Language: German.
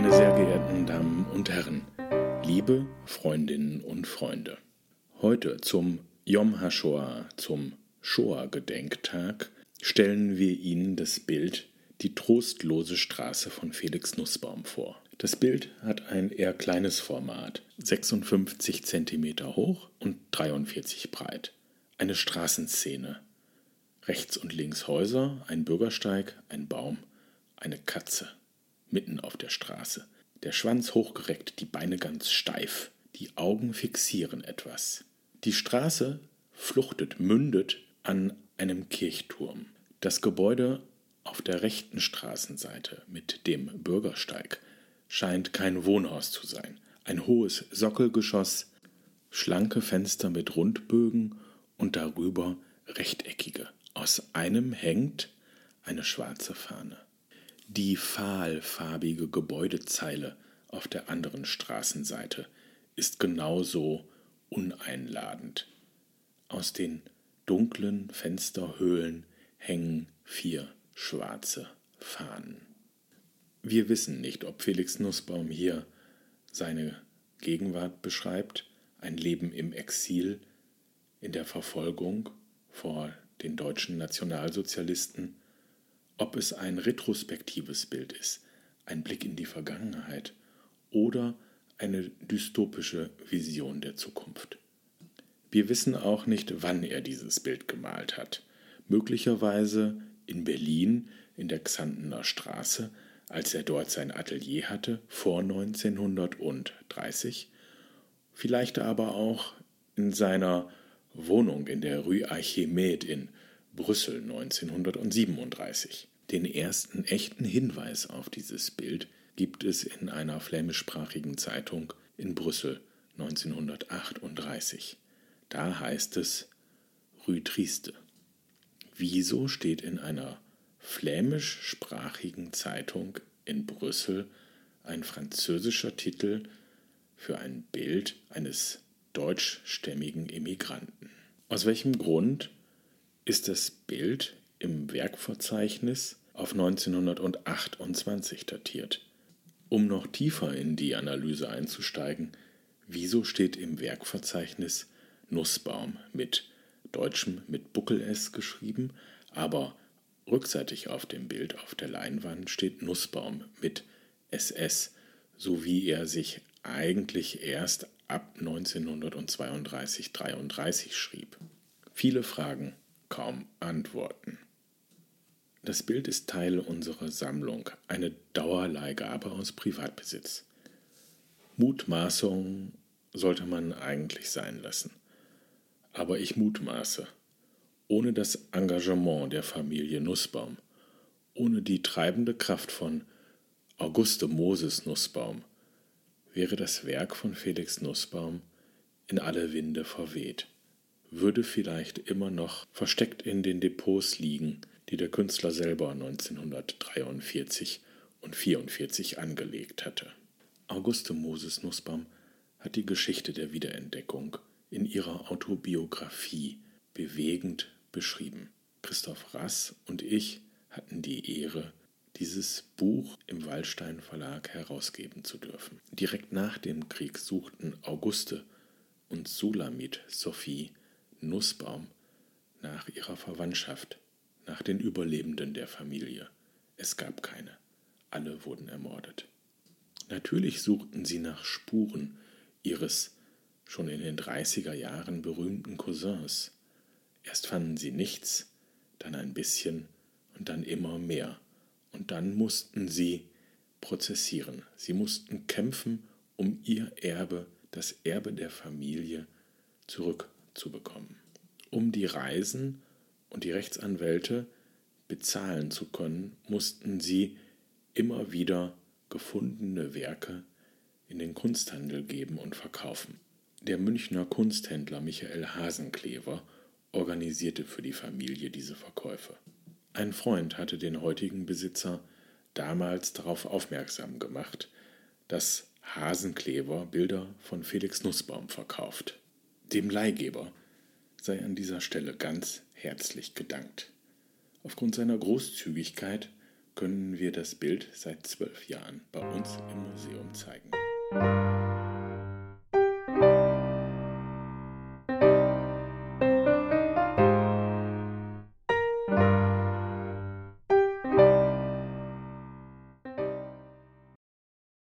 Meine sehr geehrten Damen und Herren, liebe Freundinnen und Freunde, heute zum Yom HaShoah, zum Shoah-Gedenktag, stellen wir Ihnen das Bild Die trostlose Straße von Felix Nussbaum vor. Das Bild hat ein eher kleines Format, 56 cm hoch und 43 breit. Eine Straßenszene. Rechts und links Häuser, ein Bürgersteig, ein Baum, eine Katze mitten auf der Straße. Der Schwanz hochgereckt, die Beine ganz steif, die Augen fixieren etwas. Die Straße fluchtet, mündet an einem Kirchturm. Das Gebäude auf der rechten Straßenseite mit dem Bürgersteig scheint kein Wohnhaus zu sein. Ein hohes Sockelgeschoss, schlanke Fenster mit Rundbögen und darüber rechteckige. Aus einem hängt eine schwarze Fahne. Die fahlfarbige Gebäudezeile auf der anderen Straßenseite ist genauso uneinladend. Aus den dunklen Fensterhöhlen hängen vier schwarze Fahnen. Wir wissen nicht, ob Felix Nussbaum hier seine Gegenwart beschreibt, ein Leben im Exil, in der Verfolgung vor den deutschen Nationalsozialisten ob es ein retrospektives Bild ist, ein Blick in die Vergangenheit oder eine dystopische Vision der Zukunft. Wir wissen auch nicht, wann er dieses Bild gemalt hat. Möglicherweise in Berlin in der Xantener Straße, als er dort sein Atelier hatte, vor 1930, vielleicht aber auch in seiner Wohnung in der Rue Archimede in Brüssel 1937. Den ersten echten Hinweis auf dieses Bild gibt es in einer flämischsprachigen Zeitung in Brüssel 1938. Da heißt es Rue Triste. Wieso steht in einer flämischsprachigen Zeitung in Brüssel ein französischer Titel für ein Bild eines deutschstämmigen Immigranten? Aus welchem Grund ist das Bild im Werkverzeichnis auf 1928 datiert. Um noch tiefer in die Analyse einzusteigen, wieso steht im Werkverzeichnis Nussbaum mit deutschem mit Buckel S geschrieben, aber rückseitig auf dem Bild auf der Leinwand steht Nussbaum mit SS, so wie er sich eigentlich erst ab 1932-33 schrieb. Viele Fragen kaum Antworten. Das Bild ist Teil unserer Sammlung, eine Dauerleihgabe aus Privatbesitz. Mutmaßung sollte man eigentlich sein lassen. Aber ich mutmaße, ohne das Engagement der Familie Nussbaum, ohne die treibende Kraft von Auguste Moses Nussbaum, wäre das Werk von Felix Nussbaum in alle Winde verweht würde vielleicht immer noch versteckt in den Depots liegen, die der Künstler selber 1943 und 1944 angelegt hatte. Auguste Moses Nussbaum hat die Geschichte der Wiederentdeckung in ihrer Autobiografie bewegend beschrieben. Christoph Rass und ich hatten die Ehre, dieses Buch im Wallstein Verlag herausgeben zu dürfen. Direkt nach dem Krieg suchten Auguste und Sulamit Sophie Nussbaum nach ihrer Verwandtschaft, nach den Überlebenden der Familie. Es gab keine. Alle wurden ermordet. Natürlich suchten sie nach Spuren ihres schon in den 30er Jahren berühmten Cousins. Erst fanden sie nichts, dann ein bisschen und dann immer mehr. Und dann mussten sie prozessieren. Sie mussten kämpfen, um ihr Erbe, das Erbe der Familie, zurückzuholen zu bekommen. Um die Reisen und die Rechtsanwälte bezahlen zu können, mussten sie immer wieder gefundene Werke in den Kunsthandel geben und verkaufen. Der Münchner Kunsthändler Michael Hasenklever organisierte für die Familie diese Verkäufe. Ein Freund hatte den heutigen Besitzer damals darauf aufmerksam gemacht, dass Hasenklever Bilder von Felix Nussbaum verkauft. Dem Leihgeber sei an dieser Stelle ganz herzlich gedankt. Aufgrund seiner Großzügigkeit können wir das Bild seit zwölf Jahren bei uns im Museum zeigen.